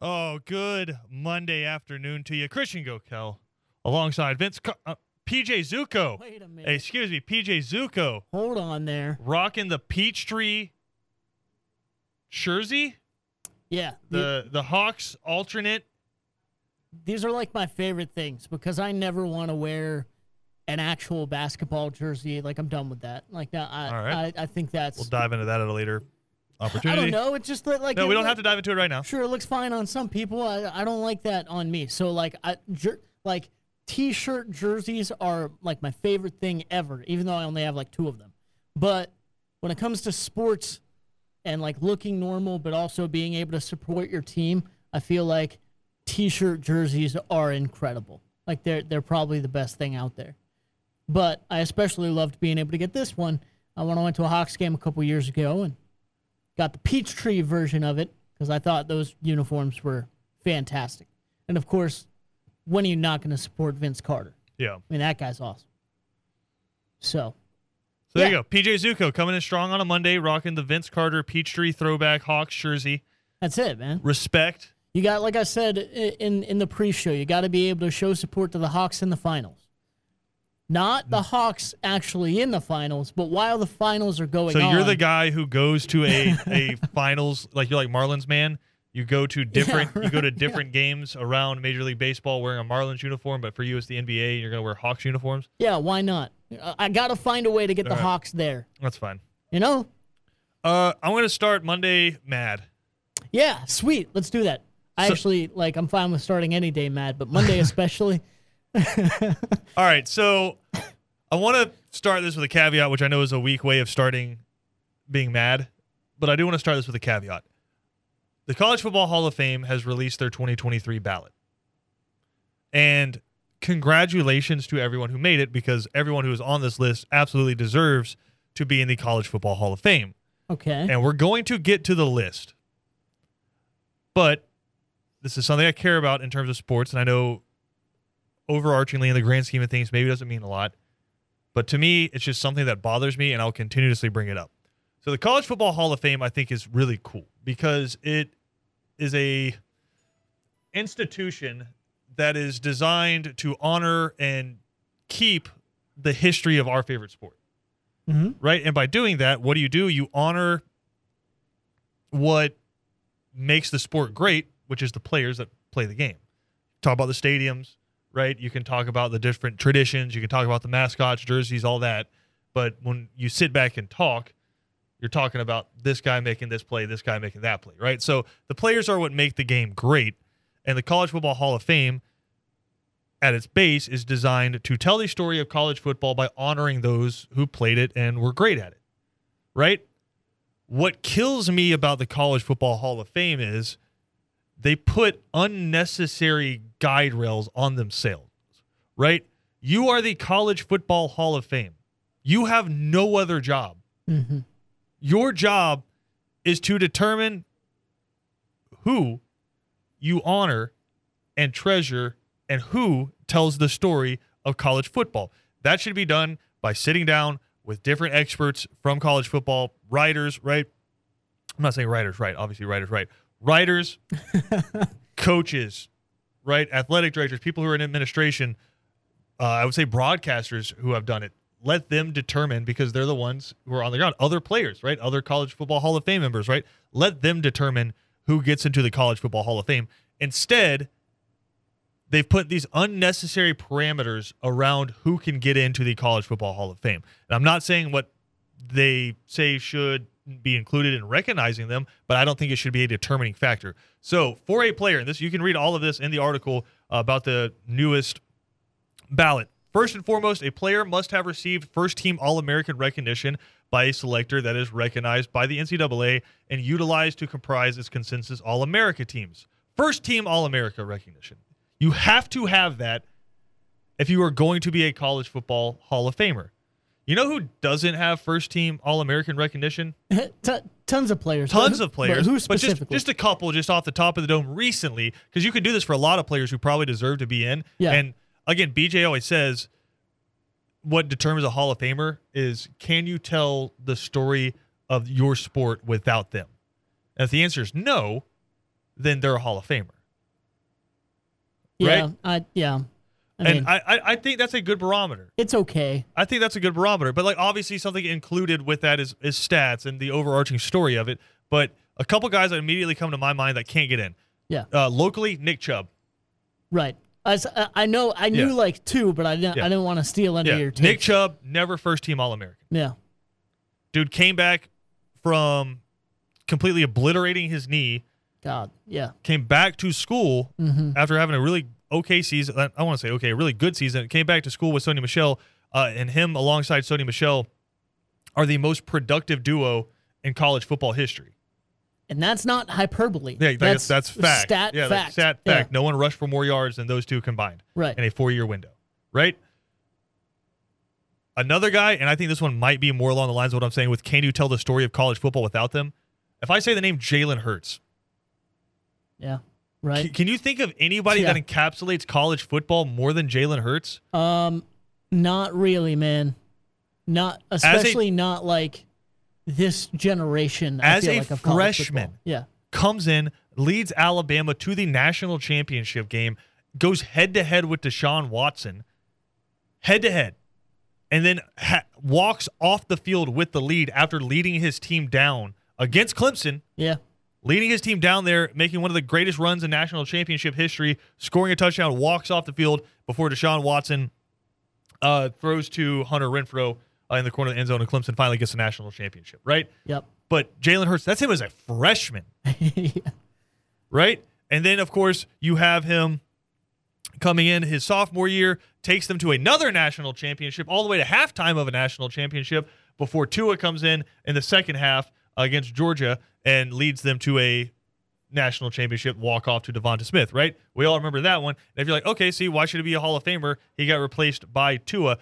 Oh, good Monday afternoon to you. Christian Gokel alongside Vince uh, PJ Zuko. Wait a minute. Excuse me, PJ Zuko Hold on there. rocking the Peachtree jersey, Yeah. the the Hawks alternate. these are like my favorite things because I never want to wear an actual basketball jersey. Like I'm done with that. Like now, I All right. I, I think that's. We'll dive into that at a later I don't know. It's just that, like No, we don't look- have to dive into it right now. Sure, it looks fine on some people. I, I don't like that on me. So like I jer- like t-shirt jerseys are like my favorite thing ever. Even though I only have like two of them, but when it comes to sports and like looking normal, but also being able to support your team, I feel like t-shirt jerseys are incredible. Like they're they're probably the best thing out there. But I especially loved being able to get this one uh, when I went to a Hawks game a couple years ago and got the Peachtree version of it because I thought those uniforms were fantastic. And of course, when are you not going to support Vince Carter? Yeah. I mean, that guy's awesome. So, So there Yeah. you go. PJ Zuko coming in strong on a Monday, rocking the Vince Carter Peachtree throwback Hawks jersey. that's it, man. Respect. You got, like I said in in the pre-show, you got to be able to show support to the Hawks in the finals. Not the Hawks actually in the finals, but while the finals are going on. So you're the guy who goes to a, a finals like you're like Marlins man. You go to different you go to different games around Major League Baseball wearing a Marlins uniform, but for you it's the NBA. You're gonna wear Hawks uniforms. Yeah, why not? I- I got to find a way to get the All right. Hawks there. That's fine. You know? Uh, I'm gonna start Monday mad. Yeah, sweet. Let's do that. I So- actually like. I'm fine with starting any day, mad, but Monday especially. All right, so I want to start this with a caveat, which I know is a weak way of starting being mad, but I do want to start this with a caveat. The College Football Hall of Fame has released their 2023 ballot. And congratulations to everyone who made it because everyone who is on this list absolutely deserves to be in the College Football Hall of Fame. Okay. And we're going to get to the list. But this is something I care about in terms of sports. And I know overarchingly in the grand scheme of things, maybe it doesn't mean a lot. But to me, it's just something that bothers me and I'll continuously bring it up. So the College Football Hall of Fame, I think, is really cool because it is a institution that is designed to honor and keep the history of our favorite sport hmm right? And by doing that, what do you do? You honor what makes the sport great, which is the players that play the game. Talk about the stadiums, right? You can talk about the different traditions, you can talk about the mascots, jerseys, all that. But when you sit back and talk, you're talking about this guy making this play, this guy making that play, right? So the players are what make the game great. And the College Football Hall of Fame at its base is designed to tell the story of college football by honoring those who played it and were great at it. Right? What kills me about the College Football Hall of Fame is they put unnecessary guide rails on themselves. Right? You are the College Football Hall of Fame. You have no other job. hmm Your job is to determine who you honor and treasure and who tells the story of college football. That should be done by sitting down with different experts from college football, writers, right? I'm not saying writers, right? Obviously, writers, right? Writers, coaches, right? Athletic directors, people who are in administration. Uh, I would say broadcasters who have done it. Let them determine because they're the ones who are on the ground. Other players, right? Other College Football Hall of Fame members, right? Let them determine who gets into the College Football Hall of Fame. Instead, they've put these unnecessary parameters around who can get into the College Football Hall of Fame. And I'm not saying what they say should be included in recognizing them, but I don't think it should be a determining factor. So, for a player, and this you can read all of this in the article about the newest ballot. First and foremost, a player must have received first team All American recognition by a selector that is recognized by the NCAA and utilized to comprise its consensus All America teams. First team All America recognition. You have to have that if you are going to be a college football Hall of Famer. You know who doesn't have first team All American recognition? T- tons of players. Tons But- of players, But who but just specifically? just a couple, just off the top of the dome recently, because you could do this for a lot of players who probably deserve to be in. Yeah. And again, BJ always says, what determines a Hall of Famer is can you tell the story of your sport without them? And if the answer is no, then they're a Hall of Famer. Yeah, Right? I yeah. I and I, I, I think that's a good barometer. it's okay. I think that's a good barometer. But like obviously something included with that is, is stats and the overarching story of it. But a couple guys that immediately come to my mind that can't get in. Yeah. Uh, locally, Nick Chubb. Right. I, I know I knew Yeah. like two, but I didn't Yeah. I didn't want to steal any Yeah. of your takes. Nick Chubb, never first team All American. Yeah. Dude came back from completely obliterating his knee, God. Yeah. came back to school Mm-hmm. after having a really okay season. I want to say okay, really good season. Came back to school with Sony Michel, uh, and him alongside Sony Michel are the most productive duo in college football history. And that's not hyperbole. Yeah, that's that's, fact. Stat yeah, fact. That's stat Yeah. fact. No one rushed for more yards than those two combined Right. in a four-year window. Right. Another guy, and I think this one might be more along the lines of what I'm saying with can you tell the story of college football without them? If I say the name Jalen Hurts, Yeah. C- Right. can you think of anybody Yeah. that encapsulates college football more than Jalen Hurts? Um, not really, man. Not especially not like this generation. I As feel a like, freshman. Yeah. comes in, leads Alabama to the national championship game, goes head to head with Deshaun Watson, head to head, and then ha- walks off the field with the lead after leading his team down against Clemson, Yeah. Leading his team down there, making one of the greatest runs in national championship history, scoring a touchdown, walks off the field before Deshaun Watson uh, throws to Hunter Renfrow uh, in the corner of the end zone, and Clemson finally gets the national championship, right? Yep. But Jalen Hurts, that's him as a freshman yeah. right? And then, of course, you have him coming in his sophomore year, takes them to another national championship, all the way to halftime of a national championship before Tua comes in in the second half against Georgia and leads them to a national championship walk off to Devonta Smith, right? We all remember that one. And if you're like, okay, see, why should he be a Hall of Famer? He got replaced by Tua.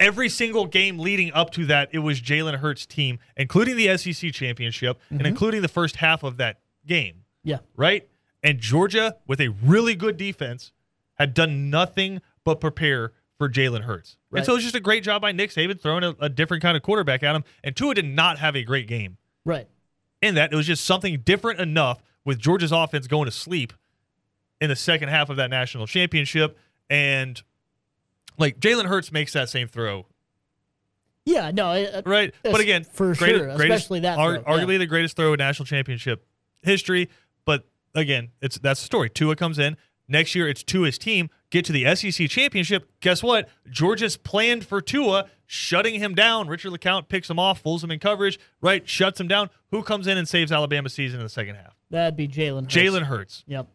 Every single game leading up to that, it was Jalen Hurts' team, including the SEC championship and mm-hmm. including the first half of that game Yeah. right? And Georgia, with a really good defense, had done nothing but prepare for Jalen Hurts. And so it was just a great job by Nick Saban throwing a, a different kind of quarterback at him. And Tua did not have a great game Right. In that. It was just something different enough with Georgia's offense going to sleep in the second half of that national championship. And like Jalen Hurts makes that same throw Yeah. No. It, uh, right? But again, for greatest- sure, greatest- especially that ar- throw, yeah. arguably the greatest throw in national championship history. But again, it's that's the story. Tua comes in next year. It's Tua's team get to the SEC championship. Guess what? Georgia's planned for Tua, shutting him down. Richard LeCounte picks him off, fools him in coverage. Right, shuts him down. Who comes in and saves Alabama's season in the second half? That'd be Jalen. Hurts. Jalen Hurts Yep.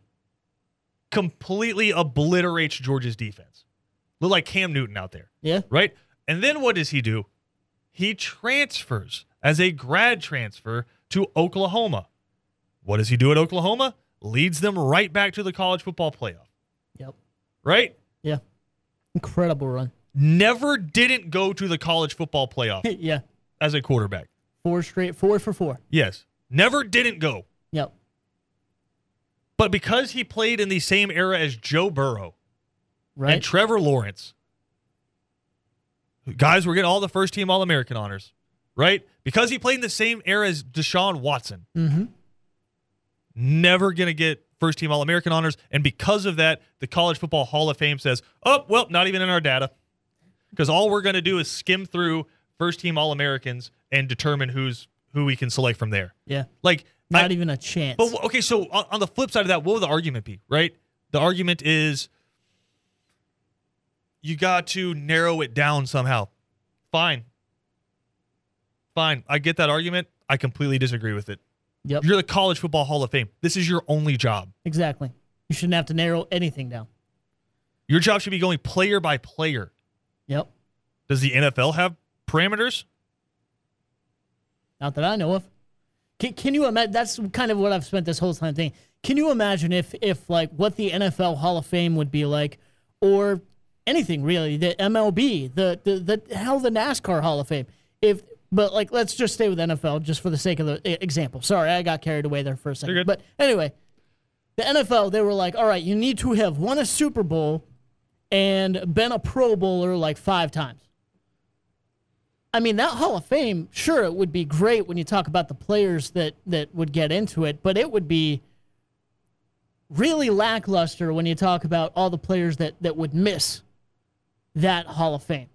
completely obliterates Georgia's defense. Look like Cam Newton out there Yeah. right? And then what does he do? He transfers as a grad transfer to Oklahoma. What does he do at Oklahoma? Leads them right back to the college football playoff. Right? Yeah. Incredible run. Never didn't go to the college football playoff yeah. as a quarterback. Four straight. Four for four. Yes. Never didn't go. Yep. But because he played in the same era as Joe Burrow Right. and Trevor Lawrence, guys were getting all the first team All American honors, right? Because he played in the same era as Deshaun Watson. mm-hmm. never going to get first team All American honors. And because of that, the College Football Hall of Fame says, oh, well, not even in our data. Because all we're going to do is skim through first team All Americans and determine who's who we can select from there. Yeah. Like, Not I- even a chance. but okay, so on, on the flip side of that, what would the argument be, right? The argument is you got to narrow it down somehow. Fine. Fine. I get that argument. I completely disagree with it. Yep. You're the College Football Hall of Fame. This is your only job. Exactly. You shouldn't have to narrow anything down. Your job should be going player by player. Yep. Does the NFL have parameters? Not that I know of. Can, can you imagine? That's kind of what I've spent this whole time thinking. Can you imagine if, if like, what the NFL Hall of Fame would be like, or anything really, the MLB, the the, the hell, the NASCAR Hall of Fame. If, but like, let's just stay with NFL just for the sake of the example. Sorry, I got carried away there for a second. But anyway, the NFL, they were like, all right, you need to have won a Super Bowl and been a Pro Bowler like five times. I mean, that Hall of Fame, sure, it would be great when you talk about the players that that would get into it, but it would be really lackluster when you talk about all the players that, that would miss that Hall of Fame.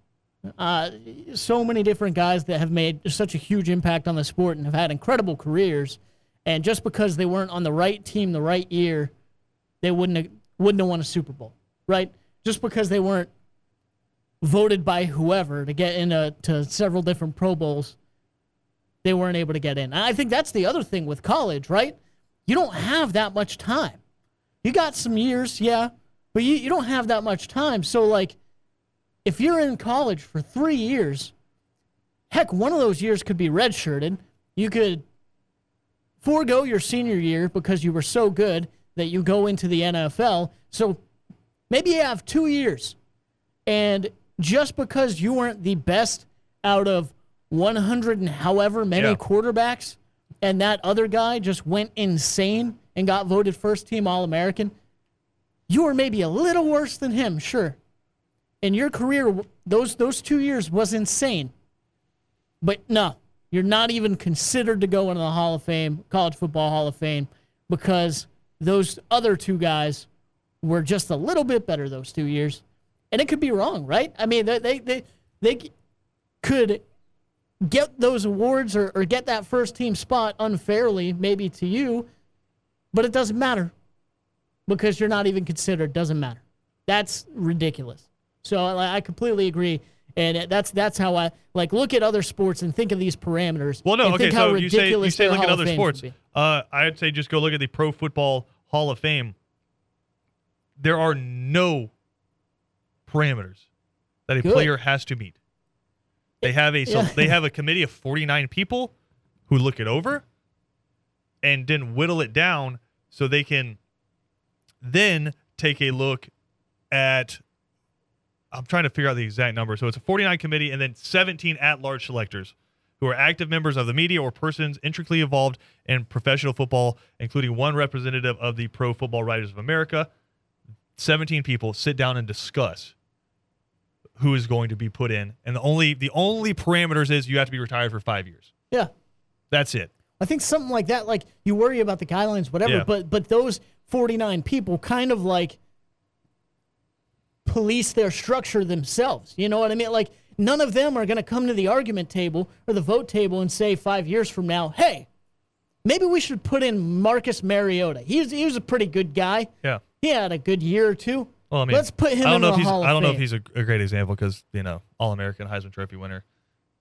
Uh, so many different guys that have made such a huge impact on the sport and have had incredible careers, and just because they weren't on the right team the right year, they wouldn't have, wouldn't have won a Super Bowl, right? Just because they weren't voted by whoever to get into to several different Pro Bowls, they weren't able to get in. And I think that's the other thing with college, right? You don't have that much time. You got some years, yeah, but you, you don't have that much time. So, like, if you're in college for three years, heck, one of those years could be redshirted. You could forego your senior year because you were so good that you go into the NFL. So maybe you have two years. And just because you weren't the best out of 100 and however many Yeah. quarterbacks, and that other guy just went insane and got voted first team All American, you were maybe a little worse than him, sure. And your career, those those two years was insane. But no, you're not even considered to go into the Hall of Fame, College Football Hall of Fame, because those other two guys were just a little bit better those two years. And it could be wrong, right? I mean, they they they, they could get those awards or, or get that first team spot unfairly, maybe to you, but it doesn't matter because you're not even considered. Doesn't matter. That's ridiculous. So I I completely agree, and that's that's how I like look at other sports and think of these parameters. Well, no, okay. think how So you say you ridiculous say look at Hall of other sports. Uh, I'd say just go look at the Pro Football Hall of Fame. There are no parameters that a Good. player has to meet. They have a so Yeah. they have a committee of forty nine people who look it over and then whittle it down so they can then take a look at I'm trying to figure out the exact number. So it's a 49 committee and then 17 at-large selectors who are active members of the media or persons intricately involved in professional football, including one representative of the Pro Football Writers of America. 17 people sit down and discuss who is going to be put in, and the only the only parameters is you have to be retired for five years. Yeah, That's it. I think something like that. Like you worry about the guidelines, whatever, Yeah. but but those 49 people kind of like police their structure themselves. You know what I mean? Like none of them are going to come to the argument table or the vote table and say five years from now, hey, maybe we should put in Marcus Mariota. He's he was a pretty good guy. Yeah. He had a good year or two. Well, I mean, Let's put him I don't in know the if he's. Hall of I don't know if he's a, a great example because you know All American Heisman Trophy winner.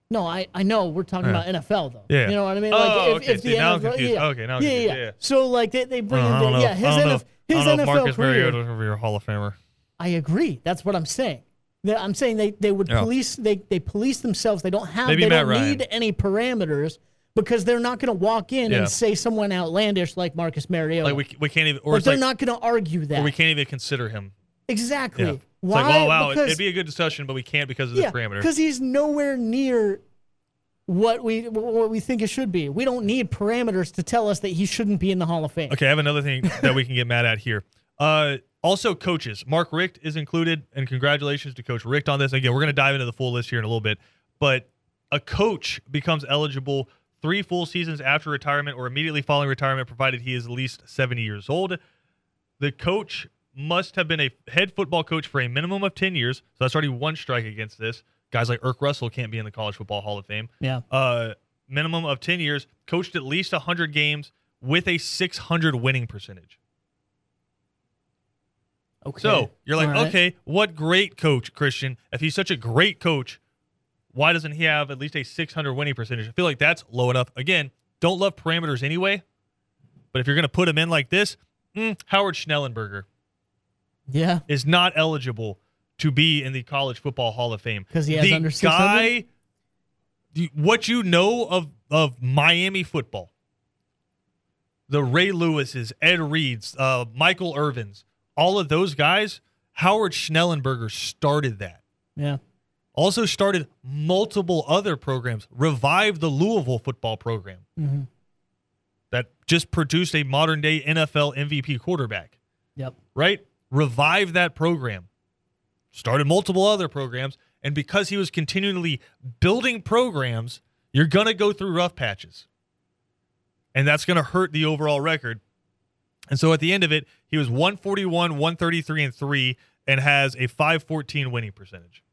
No, I, I know we're talking Yeah. about NFL though. Yeah. You know what I mean? Oh, Like if, okay. if the See, now I'm NFL, confused. yeah, Okay, now I'm yeah, confused. yeah, Yeah. So like they, they bring Uh, him to, know. yeah his I don't know NF, if- his I don't know if NFL Marcus career. Mariota is your Hall of Famer. I agree. That's what I'm saying. That- I'm saying they, they would Yeah. police they, they police themselves. They don't have Maybe they Matt don't Ryan. need any parameters because they're not going to walk in Yeah. and say someone outlandish like Marcus Mariota. Like we, we can't even, or it's they're like, not going to argue that. or we can't even consider him. exactly. Yeah. It's Why? like, well, wow, because, it'd be a good discussion, but we can't because of the yeah, parameter. because he's nowhere near what we what we think it should be. We don't need parameters to tell us that he shouldn't be in the Hall of Fame. Okay, I have another thing that we can get mad at here. Uh, also, coaches. Mark Richt is included, and congratulations to Coach Richt on this. Again, we're going to dive into the full list here in a little bit, but a coach becomes eligible three full seasons after retirement or immediately following retirement, provided he is at least 70 years old. The coach must have been a head football coach for a minimum of 10 years. So that's already one strike against this. Guys like Erk Russell can't be in the College Football Hall of Fame Yeah. uh, minimum of 10 years, coached at least 100 games with a 600 winning percentage. Okay. So you're like, right. okay, what great coach, Christian. If he's such a great coach, why doesn't he have at least a 600 winning percentage? I feel like that's low enough. Again, don't love parameters anyway. But if you're going to put him in like this, mm, Howard Schnellenberger Yeah. is not eligible to be in the College Football Hall of Fame 'Cause he has the under 600? guy. the- What you know of of Miami football, the Ray Lewis's, Ed Reeds, uh, Michael Irvins, all of those guys. Howard Schnellenberger started that. Yeah. Also started multiple other programs. Revived the Louisville football program Mhm. that just produced a modern day NFL MVP quarterback Yep. right? Revived that program, started multiple other programs, and because he was continually building programs, you're going to go through rough patches. And that's going to hurt the overall record. And so at the end of it, he was 141, 133, and 3, and has a 514 winning percentage.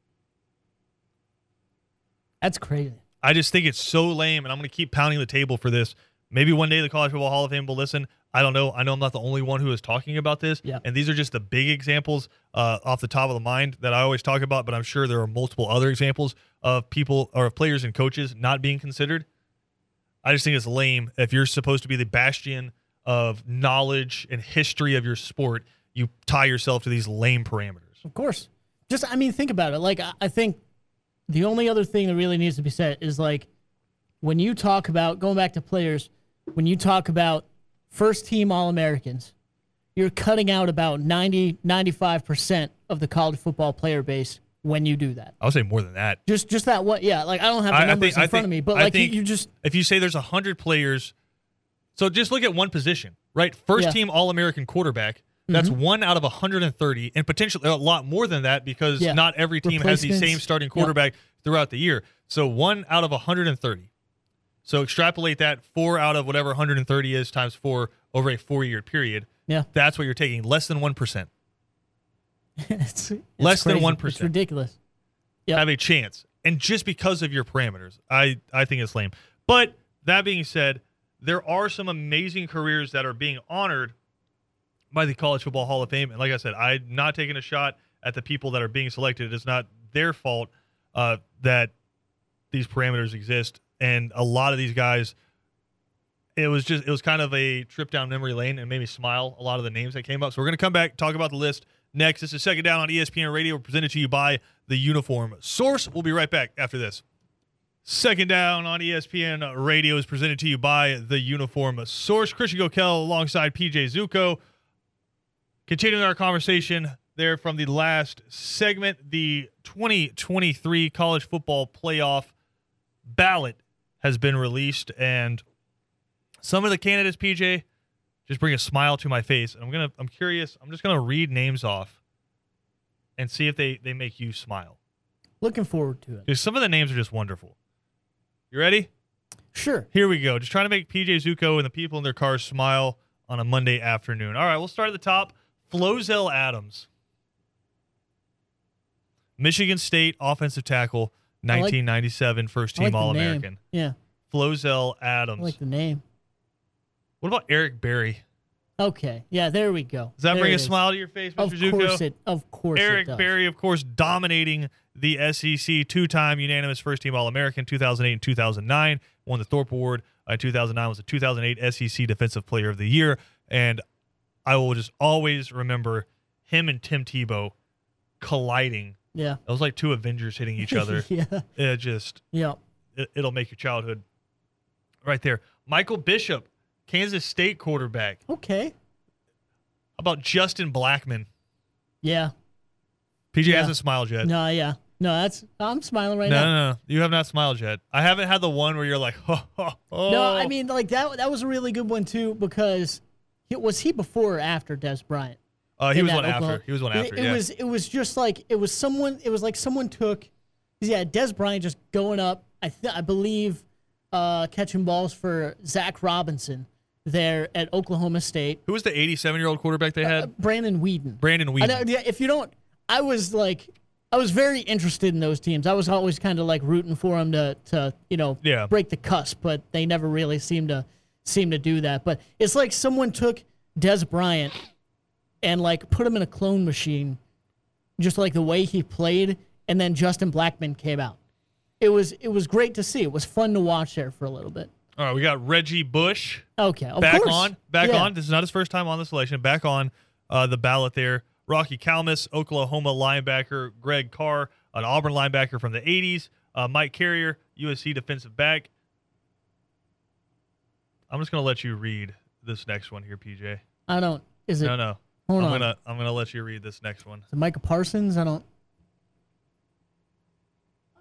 That's crazy. I just think it's so lame, and I'm going to keep pounding the table for this. Maybe one day the College Football Hall of Fame will listen. I don't know. I know I'm not the only one who is talking about this. Yeah. And these are just the big examples uh, off the top of the mind that I always talk about, but I'm sure there are multiple other examples of people or of players and coaches not being considered. I just think it's lame if you're supposed to be the bastion of knowledge and history of your sport, you tie yourself to these lame parameters. Of course. Just, I mean, think about it. Like, I, I think the only other thing that really needs to be said is like when you talk about going back to players, when you talk about first team All Americans, you're cutting out about 90, 95% of the college football player base when you do that. I'll say more than that. Just just that what yeah, like I don't have the I- I numbers think- in I front of me, but I like you, you just If you say there's 100 players, so just look at one position, right? First Yeah. Mm-hmm. team All American quarterback. That's one out of 130, and potentially a lot more than that because Yeah. not every team has the same starting Yep. quarterback throughout the year. So one out of 130. So extrapolate that four out of whatever 130 is times four over a four year period. yeah. That's what you're taking, less than 1%. it's, it's Less than 1%. It's ridiculous. Yep. have a chance. And just because of your parameters, I, I think it's lame. But that being said, there are some amazing careers that are being honored by the College Football Hall of Fame. And like I said, I'm not taking a shot at the people that are being selected. It's not their fault uh, that these parameters exist. And a lot of these guys, it was just, it was kind of a trip down memory lane and made me smile a lot of the names that came up. So we're going to come back, talk about the list next. This is Second Down on ESPN Radio, presented to you by the Uniform Source. We'll be right back after this. Second Down on ESPN Radio is presented to you by the Uniform Source. Christian Gokel alongside PJ Zuko. Continuing our conversation there from the last segment, the 2023 college football playoff ballot has been released, and some of the candidates, PJ, just bring a smile to my face. And I'm gonna, I'm curious. I'm just gonna read names off and see if they they make you smile. Looking forward to it. Because some of the names are just wonderful. You ready? Sure. Here we go. Just trying to make PJ Zuko and the people in their cars smile on a Monday afternoon. All right, we'll start at the top. Flozell Adams, Michigan State offensive tackle, like- 1997 first I like team All American. Yeah. Flozell I Adams. like the name. what about Eric Berry? Okay. Yeah, there we go. Does that There bring a is. smile to your face, Mr. Of Zuko? course it. Of course Eric it does. Berry, of course, dominating the SEC, two-time unanimous first-team All-American, 2008 and 2009. Won the Thorpe Award. Uh, 2009 was the 2008 SEC Defensive Player of the Year, and I will just always remember him and Tim Tebow colliding. Yeah. It was like two Avengers hitting each other. yeah. it just Yeah. it, it'll make your childhood right there. Michael Bishop, Kansas State quarterback. Okay. How about Justin Blackmon? Yeah. PJ Yeah. hasn't smiled yet. No, yeah. No, that's I'm smiling right no, now. no, no. You have not smiled yet. I haven't had the one where you're like, oh, oh, oh. No, I mean like that that was a really good one too because it was he before or after Dez Bryant? uh, he was one Oklahoma- after. He was one after. It, yeah. was it was just like it was someone it was like someone took yeah, Dez Bryant just going up, I th- I believe uh, catching balls for Zach Robinson there at Oklahoma State. Who was the 87 year old quarterback they had? Brandon Weeden. Brandon Weeden. yeah, if you don't, I was like, I was very interested in those teams. I was always kind of like rooting for them to, to you know, Yeah. break the cusp, but they never really seemed to seem to do that. But it's like someone took Dez Bryant and like put him in a clone machine, just like the way he played, and then Justin Blackmon came out. It was it was great to see. It was fun to watch there for a little bit. All right, we got Reggie Bush Okay, of back course. on. Back Yeah. on. This is not his first time on the selection. Back on uh, the ballot there. Rocky Calmus, Oklahoma linebacker. Greg Carr, an Auburn linebacker from the 80s. Uh, Mike Carrier, USC defensive back. I'm just going to let you read this next one here, PJ. I don't. Is it? No, no. Hold I'm on. gonna I'm gonna let you read this next one. Is it Micah Parsons? I don't.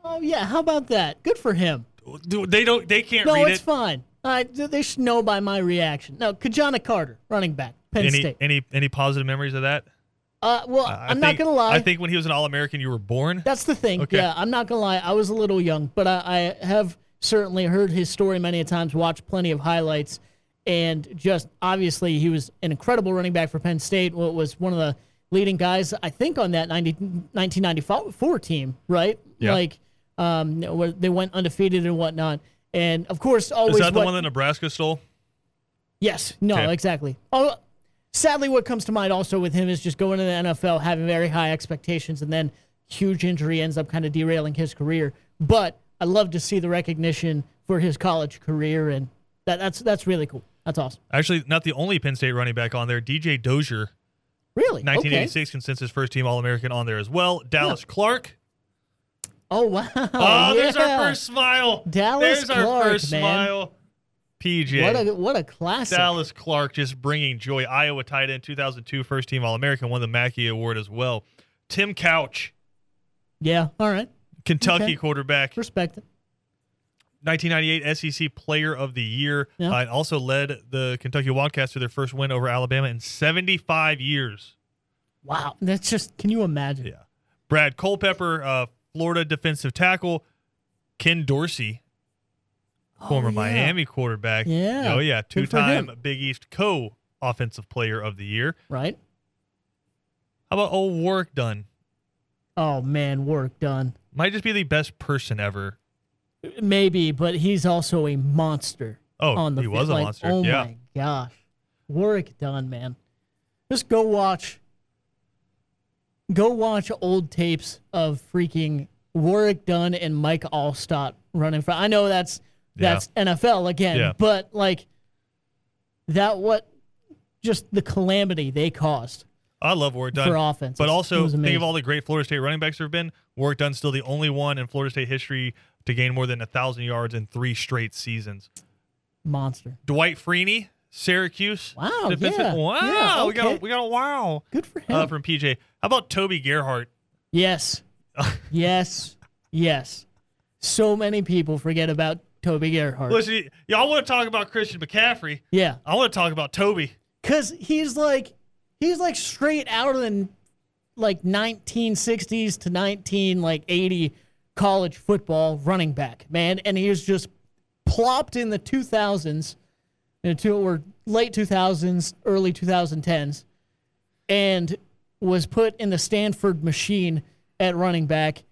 Oh yeah, how about that? Good for him. They don't. They can't No, it's it. fine. Th- they should know by my reaction. No, Ki-Jana Carter, running back, Penn Any State. any any positive memories of that? Uh, well, I I'm not think- gonna lie. I think when he was an All American, you were born. That's the thing. Okay. Yeah, I'm not gonna lie. I was a little young, but I, I have certainly heard his story many a times, watched plenty of highlights, and just obviously he was an incredible running back for Penn State. Was one of the leading guys, I think, on that 90, 1994 team, right? Yeah. Like um, where they went undefeated and whatnot. And of course, always Is that the what- one that Nebraska stole? Yes, no, Okay. exactly. Oh, sadly, what comes to mind also with him is just going to the NFL, having very high expectations, and then huge injury ends up kind of derailing his career. But I love to see the recognition for his college career, and that, that's that's really cool. That's awesome. Actually, not the only Penn State running back on there. DJ Dozier, Really? Okay. 1986 consensus first team All American on there as well. Dallas Clark. Oh wow! Oh, there's our first smile. Dallas There's our Clark, first man. smile. PJ. What a what a classic. Dallas Clark just bringing joy. Iowa tight end, 2002 first team All American, won the Mackey Award as well. Tim Couch, Yeah. All right. Kentucky Okay. quarterback, Respect it. 1998 SEC Player of the Year, Yeah. uh, and also led the Kentucky Wildcats to their first win over Alabama in 75 years. Wow. That's just. Can you imagine? Yeah. Brad Culpepper, uh, Florida defensive tackle. Ken Dorsey, Oh, former Oh, yeah. Miami quarterback. Yeah. Oh, yeah. Two time. Big East co offensive player of the year. Right. How about old Warrick Dunn? Oh man, Warrick Dunn. Might just be the best person ever. Maybe, but he's also a monster. Oh, on the he was a monster. Oh yeah. my gosh, Warrick Dunn, man. Just go watch. Go watch old tapes of freaking Warrick Dunn and Mike Alstott running for. I know that's Yeah. that's NFL again, Yeah. but like that what just the calamity they caused I love Warrick Dunn. for offense. But also, think of all the great Florida State running backs there have been. Warrick Dunn's still the only one in Florida State history to gain more than a thousand yards in three straight seasons. monster. Dwight Freeney, Syracuse. Wow, defensive- yeah, Wow. yeah, We got a, we got a wow Good for him. uh, from PJ. How about Toby Gerhart? Yes. yes. Yes. So many people forget about Toby Gerhart. Listen, y'all want to talk about Christian McCaffrey. Yeah. I want to talk about Toby. Cause he's like he's like straight out of the like 1960s to 19 like 80 college football running back, man. And he was just plopped in the 2000s into or late 2000s, early 2010s, and was put in the Stanford machine at running back.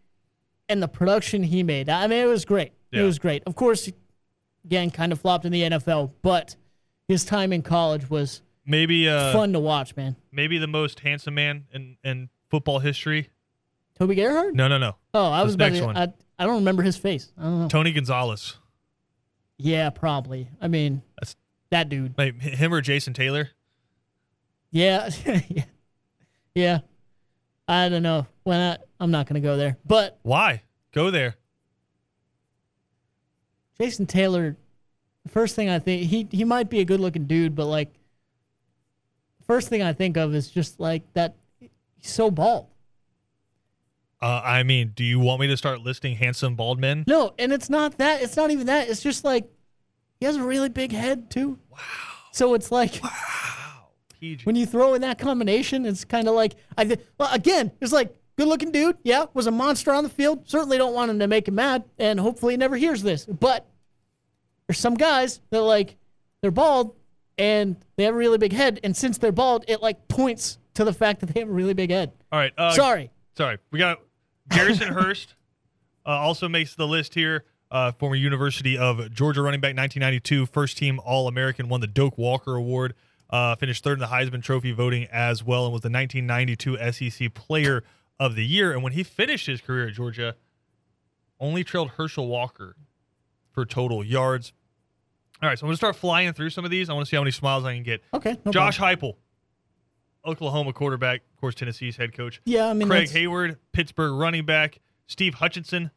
And the production he made, I mean, it was great. It was great. Of course, again, kind of flopped in the NFL, but his time in college was Maybe uh, fun to watch, man. maybe the most handsome man in, in football history. Toby Gerhart? No, no, no. Oh, I was about next to, one. I, I don't remember his face. I don't know. Tony Gonzalez. Yeah, probably. I mean, That's- that dude. Like him or Jason Taylor. Yeah, yeah, yeah. I don't know. When I, I'm not gonna go there, but Why? Go there. Jason Taylor. First thing I think he he might be a good looking dude, but like, first thing I think of is just like that. He's so bald. Uh, I mean, do you want me to start listing handsome bald men? No, and it's not that. It's not even that. It's just like he has a really big head too. Wow. So it's like. PJ. when you throw in that combination, it's kind of like I. Th- well, again, it's like good looking dude. Yeah, was a monster on the field. Certainly don't want him to make him mad, and hopefully he never hears this. But there's some guys that like they're bald and they have a really big head, and since they're bald, it like points to the fact that they have a really big head. All right. Uh, Sorry. Sorry. We got Garrison Hearst uh, also makes the list here. Uh, former University of Georgia running back, 1992, first team All American, won the Doak Walker Award, uh, finished third in the Heisman Trophy voting as well, and was the 1992 SEC Player of the Year. And when he finished his career at Georgia, only trailed Herschel Walker for total yards. All right, so I'm to start flying through some of these. I want to see how many smiles I can get. Okay. No Josh problem. Heupel, Oklahoma quarterback, of course, Tennessee's head coach. Yeah, I mean, Craig that's- Heyward, Pittsburgh running back. Steve Hutchinson,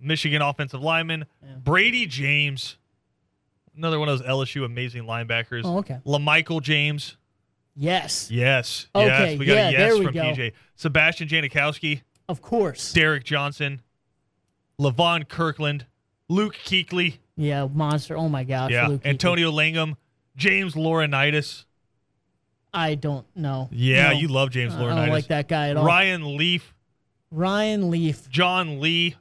Michigan offensive lineman. Bradie James, another one of those LSU amazing linebackers. Oh, okay. LaMichael James. Yes, Yes. Okay, yes. We got yeah, a yes from go. PJ. Sebastian Janikowski, of course. Derek Johnson, Levon Kirkland, Luke Kuechly. Yeah, monster. Oh my gosh. Yeah. Luke Kuechly. Antonio Langham, James Laurinaitis. I don't know. Yeah, No. you love James Laurinaitis. I don't like that guy at all. Ryan Leaf, Ryan Leaf. John Lee.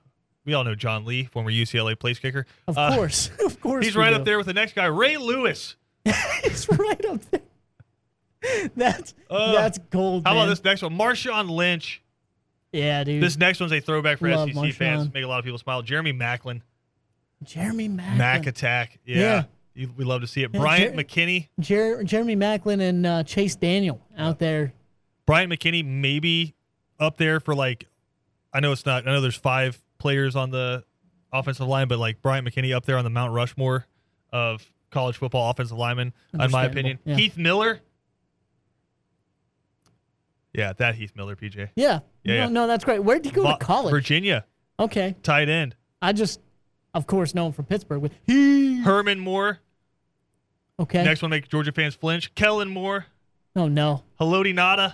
We all know John Lee, former UCLA place kicker. Of Uh, course. of course. He's right do. up there with the next guy, Ray Lewis, He's right up there. That's Uh, that's gold. How about this next one? Marshawn Lynch. Yeah, dude. This next one's a throwback for Love SEC fans. Make a lot of people smile. Jeremy Maclin. Jeremy Maclin. Mac Attack. Yeah. Yeah. You- We love to see it. Yeah, Bryant Jer- McKinnie. Jer- Jeremy Maclin and uh, Chase Daniel out there. Bryant McKinnie maybe up there for like I know it's not I know there's five players on the offensive line, but like Bryant McKinnie up there on the Mount Rushmore of college football offensive linemen, in my opinion. yeah. Heath Miller. Yeah, that Heath Miller, PJ. Yeah. Yeah, no, yeah. no, that's great. Where did he go Va- to college? Virginia, Okay. tight end. I just, of course, know him from Pittsburgh. With he. Herman Moore. Okay. Next one make Georgia fans flinch. Kellen Moore. Oh no. Haloti Ngata.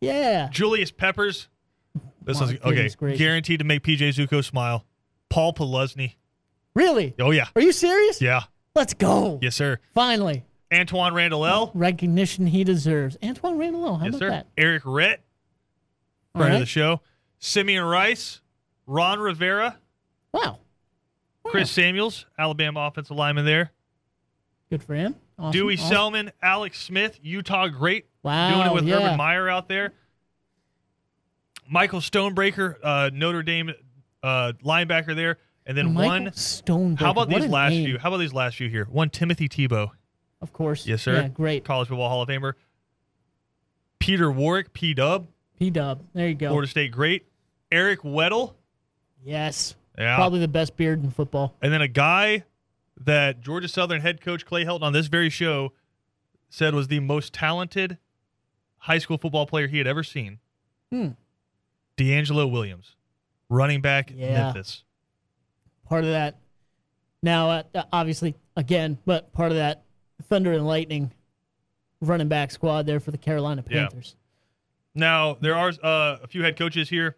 Yeah. Julius Peppers. This My is okay. gracious. Guaranteed to make PJ Zuko smile. Paul Posluszny. Really? Oh yeah. Are you serious? Yeah. Let's go. Yes, sir. Finally, Antwaan Randle El. recognition he deserves. Antwaan Randle. El. How Yes, about sir. that? Eric Rett, All friend of the show. Simeon Rice, Ron Rivera, Wow. Wow. Chris Samuels, Alabama offensive lineman there. Good for him. Awesome. Dewey awesome. Selmon, Alex Smith, Utah great, Wow. doing it with yeah. Urban Meyer out there. Michael Stonebreaker, uh, Notre Dame uh, linebacker there, and then Michael one. Stoneberg. How about What these last name. few? How about these last few here? One Timothy Tebow, Of course. yes sir, Yeah, great. College Football Hall of Famer. Peter Warrick, P Dub, P Dub. There you go. Florida State great. Eric Weddle, Yes. yeah, Probably the best beard in football. And then a guy that Georgia Southern head coach Clay Helton on this very show said was the most talented high school football player he had ever seen. Hmm. DeAngelo Williams, running back Yeah. Memphis. Part of that. Now, uh, obviously, again, but part of that Thunder and Lightning running back squad there for the Carolina Yeah. Panthers. Now there are uh, a few head coaches here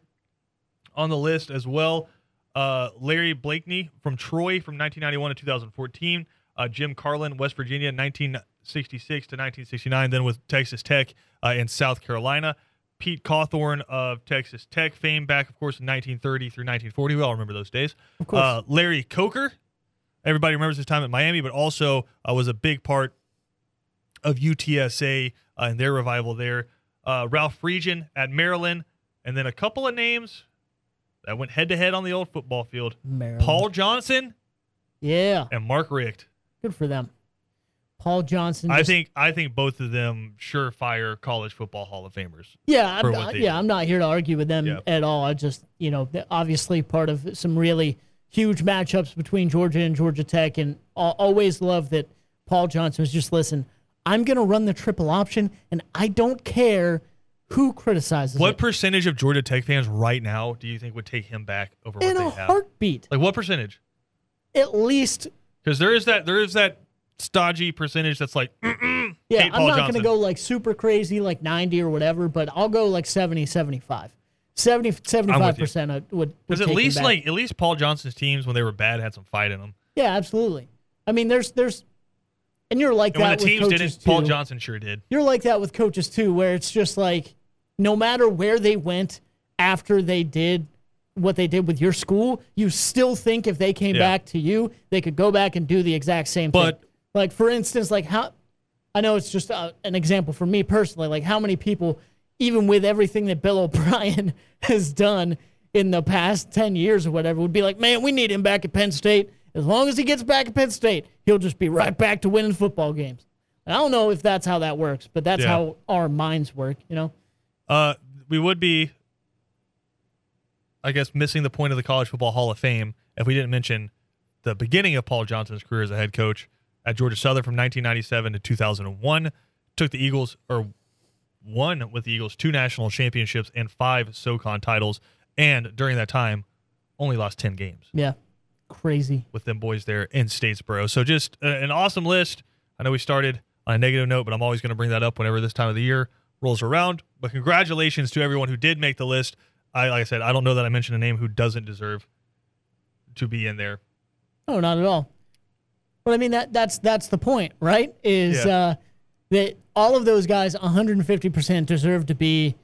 on the list as well. Uh, Larry Blakeney from Troy from 1991 to 2014. Uh, Jim Carlen, West Virginia, 1966 to 1969. Then with Texas Tech uh, in South Carolina. Pete Cawthon of Texas Tech fame back, of course, in 1930 through 1940. We all remember those days. Of course. Uh, Larry Coker. Everybody remembers his time at Miami, but also uh, was a big part of UTSA uh, and their revival there. Uh, Ralph Friedgen at Maryland, and then a couple of names that went head to head on the old football field. Maryland. Paul Johnson Yeah. and Mark Richt. Good for them. Paul Johnson. I think I think both of them surefire college football Hall of Famers. Yeah, I'm not, yeah, do. I'm not here to argue with them Yeah. at all. I just, you know, obviously part of some really huge matchups between Georgia and Georgia Tech, and always love that Paul Johnson was just listen. I'm going to run the triple option, and I don't care who criticizes What it. percentage of Georgia Tech fans right now do you think would take him back over what in a have? heartbeat. Like what percentage? At least, Because there is that there is that stodgy percentage that's like yeah, I'm not going to go like super crazy, like 90 or whatever, but I'll go like 70, 75. 70, 75% would, would because at take him least back. like at least Paul Johnson's teams when they were bad had some fight in them. Yeah, absolutely. I mean, there's there's, and you're like And when that the with teams coaches didn't, too. Paul Johnson sure did. You're like that with coaches too, where it's just like, no matter where they went after they did what they did with your school, you still think if they came Yeah. back to you, they could go back and do the exact same thing. But- thing. Like for instance, like how, I know it's just uh, an example for me personally. Like how many people, even with everything that Bill O'Brien has done in the past ten years or whatever, would be like, man, we need him back at Penn State. As long as he gets back at Penn State, he'll just be right back to winning football games. And I don't know if that's how that works, but that's Yeah. how our minds work, you know? Uh, we would be, I guess, missing the point of the College Football Hall of Fame if we didn't mention the beginning of Paul Johnson's career as a head coach at Georgia Southern from 1997 to 2001. Took the Eagles, or won with the Eagles, two national championships and five SoCon titles. And during that time, only lost 10 games Yeah. Crazy. with them boys there in Statesboro. So just uh, an awesome list. I know we started on a negative note, but I'm always going to bring that up whenever this time of the year rolls around. But congratulations to everyone who did make the list. I like I said, I don't know that I mentioned a name who doesn't deserve to be in there. Oh, not at all. But I mean that that's that's the point, right? Is Yeah. uh, that all of those guys 150% deserve to be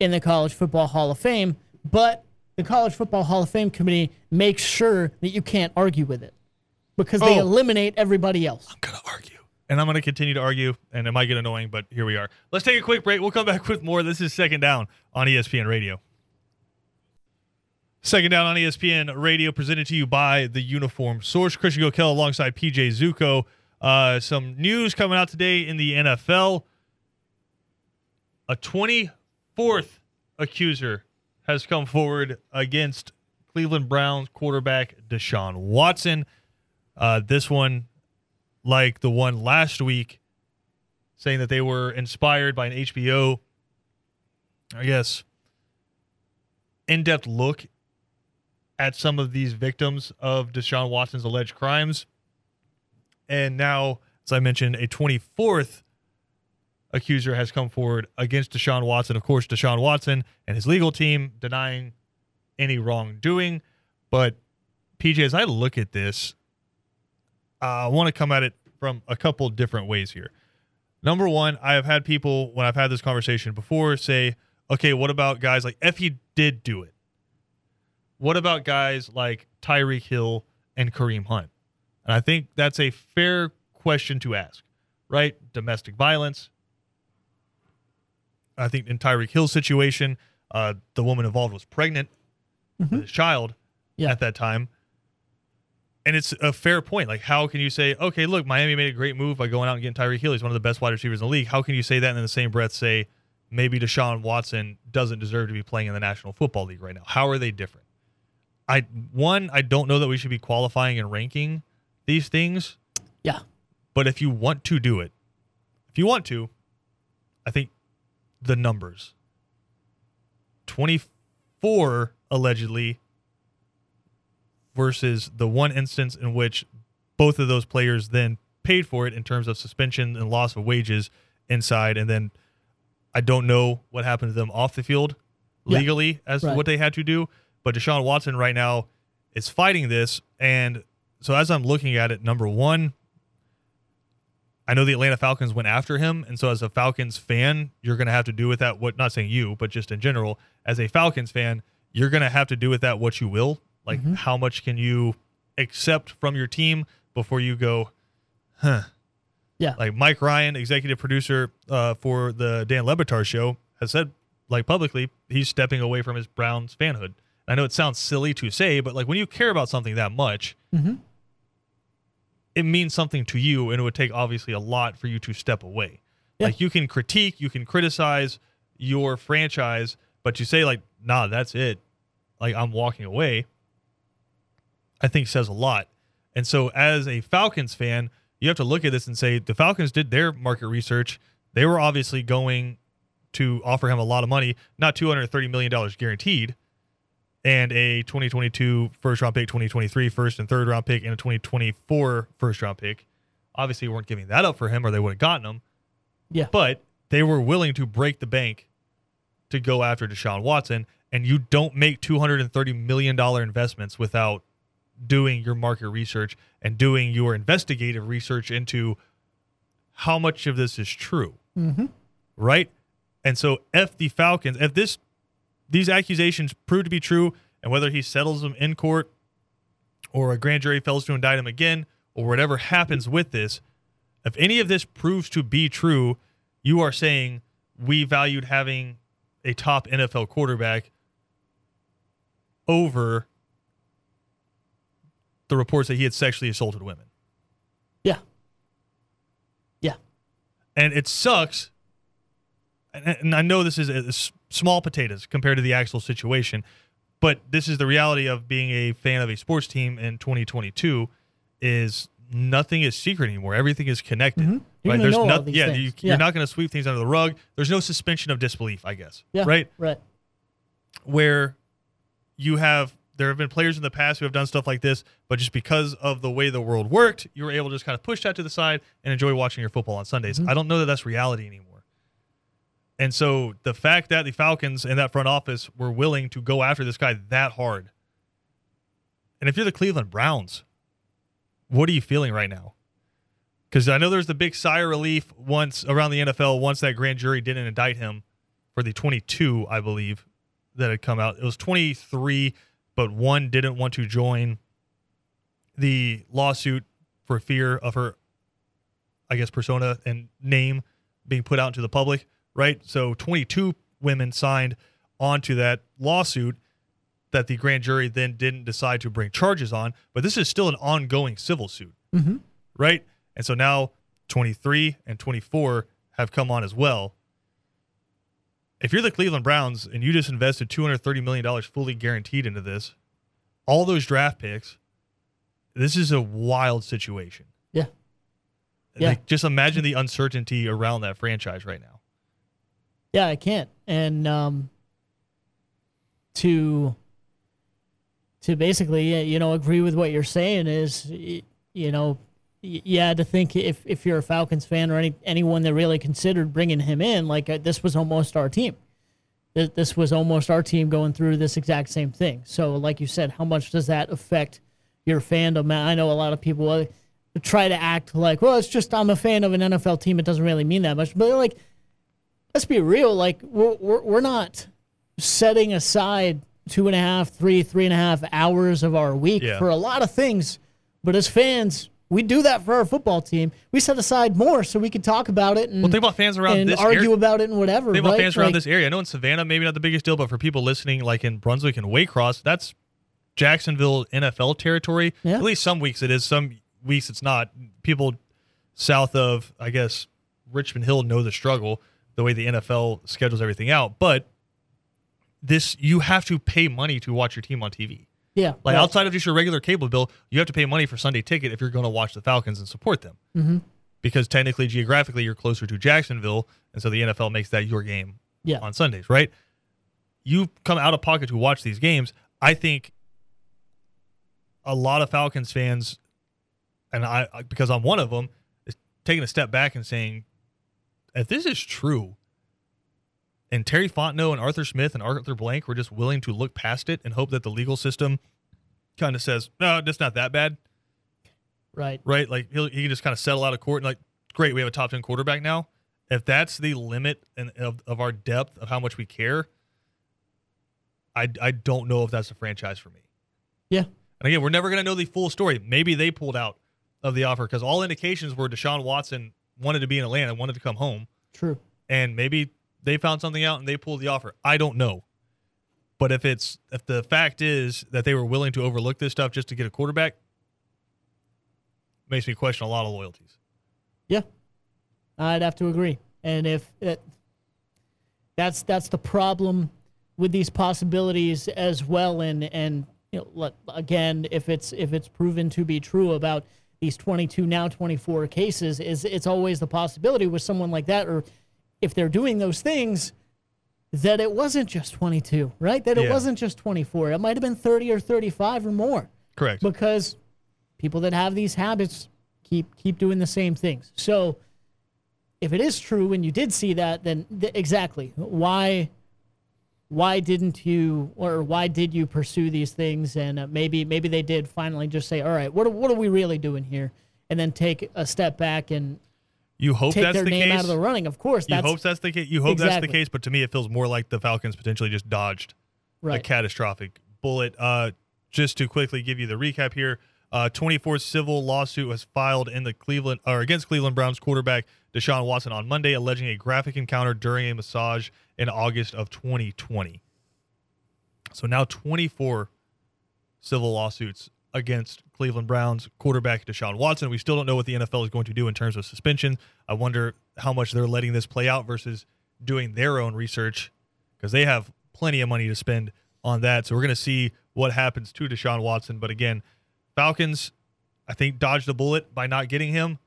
in the College Football Hall of Fame, but the College Football Hall of Fame committee makes sure that you can't argue with it because they Oh. eliminate everybody else. I'm gonna argue. and I'm going to continue to argue, and it might get annoying, but here we are. Let's take a quick break. We'll come back with more. This is Second Down on ESPN Radio. Second Down on ESPN Radio, presented to you by the Uniform Source. Christian Gokel alongside PJ Zuko. Uh, some news coming out today in the NFL. A 24th accuser has come forward against Cleveland Browns quarterback Deshaun Watson. Uh, this one, like the one last week, saying that they were inspired by an HBO, I guess, in depth look at some of these victims of Deshaun Watson's alleged crimes. And now, as I mentioned, a 24th accuser has come forward against Deshaun Watson. Of course, Deshaun Watson and his legal team denying any wrongdoing. But PJ, as I look at this, I want to come at it from a couple different ways here. Number one, I have had people when I've had this conversation before say, okay, what about guys like if he did do it? What about guys like Tyreek Hill and Kareem Hunt? And I think that's a fair question to ask, right? Domestic violence. I think in Tyreek Hill's situation, uh, the woman involved was pregnant Mhm. with a child Yeah. at that time. And it's a fair point. Like, how can you say, okay, look, Miami made a great move by going out and getting Tyreek Hill. He's one of the best wide receivers in the league. How can you say that and in the same breath say maybe Deshaun Watson doesn't deserve to be playing in the National Football League right now? How are they different? I one, I don't know that we should be qualifying and ranking these things, Yeah. but if you want to do it, if you want to, I think the numbers 24 allegedly versus the one instance in which both of those players then paid for it in terms of suspension and loss of wages inside and then I don't know what happened to them off the field Yeah. legally as to Right. what they had to do but Deshaun Watson right now is fighting this and so as I'm looking at it number 1 I know the Atlanta Falcons went after him, and so as a Falcons fan, you're going to have to do with that what not saying you, but just in general, as a Falcons fan, you're going to have to do with that what you will. Like Mhm. how much can you accept from your team before you go, huh? Yeah. Like Mike Ryan, executive producer uh, for the Dan Le Batard show, has said like publicly he's stepping away from his Browns fanhood. I know it sounds silly to say, but like when you care about something that much, Mm-hmm. It means something to you and it would take obviously a lot for you to step away. Yeah. Like you can critique, you can criticize your franchise, but you say like, "Nah, that's it." Like I'm walking away. I think says a lot. And so as a Falcons fan, you have to look at this and say the Falcons did their market research. They were obviously going to offer him a lot of money, not $230 million guaranteed, and a 2022 first round pick, 2023 first and third round pick, and a 2024 first round pick. Obviously, weren't giving that up for him, or they would have gotten him. Yeah. But they were willing to break the bank to go after Deshaun Watson, and you don't make 230 million dollar investments without doing your market research and doing your investigative research into how much of this is true Mm-hmm. right? And so if the Falcons, if this these accusations prove to be true, and whether he settles them in court or a grand jury fails to indict him again, or whatever happens with this, if any of this proves to be true, you are saying we valued having a top NFL quarterback over the reports that he had sexually assaulted women. Yeah. Yeah. and it sucks. And, I know this is small potatoes compared to the actual situation, but this is the reality of being a fan of a sports team in 2022. Is nothing is secret anymore. Everything is connected. Mhm. You're Right? There's these yeah. You, Yeah. you're not going to sweep things under the rug. There's no suspension of disbelief, I guess. Yeah. Right Right. where you have there have been players in the past who have done stuff like this, but just because of the way the world worked, you were able to just kind of push that to the side and enjoy watching your football on Sundays. Mhm. I don't know that that's reality anymore. And so the fact that the Falcons and that front office were willing to go after this guy that hard, and if you're the Cleveland Browns, what are you feeling right now? Because I know there's the big sigh of relief once around the NFL once that grand jury didn't indict him for the 22, I believe, that had come out. It was 23, but one didn't want to join the lawsuit for fear of her I guess, persona and name being put out into the public, right? So 22 women signed onto that lawsuit that the grand jury then didn't decide to bring charges on, but this is still an ongoing civil suit, Mhm. right? And so now 23 and 24 have come on as well. If you're the Cleveland Browns and you just invested $230 million fully guaranteed into this, all those draft picks, this is a wild situation. Yeah. Yeah. Like, just imagine the uncertainty around that franchise right now. Yeah, I can't. And um, to to basically, you know, agree with what you're saying is, you know, yeah, to think if if you're a Falcons fan or any anyone that really considered bringing him in, like uh, this was almost our team. Th- This was almost our team going through this exact same thing. So, like you said, how much does that affect your fandom? I know a lot of people uh, try to act like, well, it's just I'm a fan of an NFL team. It doesn't really mean that much. But like, let's be real. Like we're we're, we're not setting aside two and a half, three, three and a half hours of our week Yeah. for a lot of things. But as fans, we do that for our football team. We set aside more so we can talk about it and, Well, think about fans around and this argue area. about it and whatever. Think about right? fans around Like, this area. I know in Savannah, maybe not the biggest deal, but for people listening, like in Brunswick and Waycross, that's Jacksonville NFL territory. Yeah. At least some weeks it is. Some weeks it's not. People south of, I guess, Richmond Hill know the struggle, the way the NFL schedules everything out. But this, you have to pay money to watch your team on TV. Yeah. Like right. outside of just your regular cable bill, you have to pay money for Sunday ticket if you're going to watch the Falcons and support them. Mhm. Because technically, geographically, you're closer to Jacksonville, and so the NFL makes that your game Yeah. on Sundays, right? You come out of pocket to watch these games. I think a lot of Falcons fans, and I- because I'm one of them, is taking a step back and saying, if this is true, and Terry Fontenot and Arthur Smith and Arthur Blank were just willing to look past it and hope that the legal system kind of says, no, it's not that bad, Right. right? Like he'll, he can just kind of settle out of court and like, great, we have a top 10 quarterback now. If that's the limit and of, of our depth of how much we care, I, I don't know if that's a franchise for me. Yeah. And again, we're never going to know the full story. Maybe they pulled out of the offer because all indications were Deshaun Watson wanted to be in Atlanta, wanted to come home, True. and maybe they found something out and they pulled the offer. I don't know. But if it's if the fact is that they were willing to overlook this stuff just to get a quarterback, makes me question a lot of loyalties. Yeah, I'd have to agree. And if it, that's that's the problem with these possibilities as well, and and you know, again, if it's if it's proven to be true about these 22 now 24 cases, is it's always the possibility with someone like that, or if they're doing those things, that it wasn't just 22, right? That it Yeah. wasn't just 24. It might have been 30 or 35 or more Correct. because people that have these habits keep keep doing the same things. So if it is true and you did see that, then th- exactly why why didn't you or why did you pursue these things? And uh, maybe maybe they did finally just say, all right, what are, what are we really doing here? And then take a step back and you hope take that's their the name case. out of the running. Of course, you hope that's the case. You hope that's the case. But to me, it feels more like the Falcons potentially just dodged a catastrophic bullet. Uh, just to quickly give you the recap here, uh, 24 civil lawsuit was filed in the Cleveland or against Cleveland Browns quarterback Deshaun Watson on Monday, alleging a graphic encounter during a massage in August of 2020. So now 24 civil lawsuits against Cleveland Browns quarterback Deshaun Watson. We still don't know what the NFL is going to do in terms of suspension. I wonder how much they're letting this play out versus doing their own research because they have plenty of money to spend on that. So we're going to see what happens to Deshaun Watson. But again, Falcons, I think, dodged a bullet by not getting him.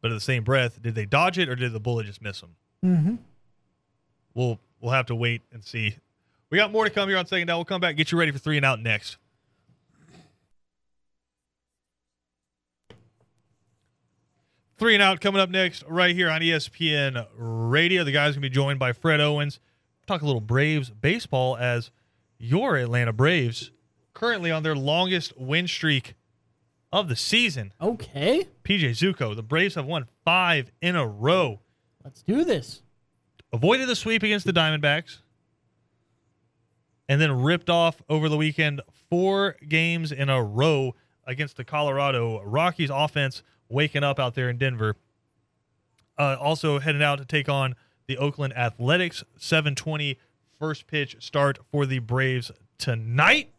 But at the same breath, did they dodge it or did the bullet just miss them? Mm-hmm. We'll we'll have to wait and see. We got more to come here on second down. We'll come back, get you ready for three and out next. Three and out coming up next, right here on ESPN Radio. The guys gonna be joined by Fred Owens. Talk a little Braves baseball as your Atlanta Braves currently on their longest win streak of the season. Okay, PJ Zuko, the Braves have won five in a row. let's do this. Avoided the sweep against the Diamondbacks, and then ripped off over the weekend four games in a row against the Colorado Rockies offense, waking up out there in Denver uh, also heading out to take on the Oakland Athletics. 7:20 first pitch start for the Braves tonight.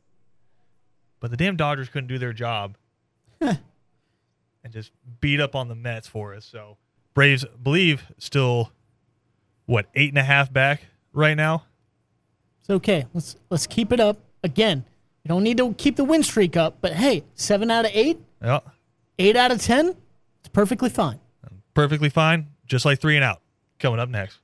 But the damn Dodgers couldn't do their job and just beat up on the Mets for us. So Braves believe still what eight and a half back right now. It's okay. Let's let's keep it up. Again, you don't need to keep the win streak up, but hey, seven out of eight, Yeah, eight out of ten, it's perfectly fine. perfectly fine. Just like three and out. Coming up next.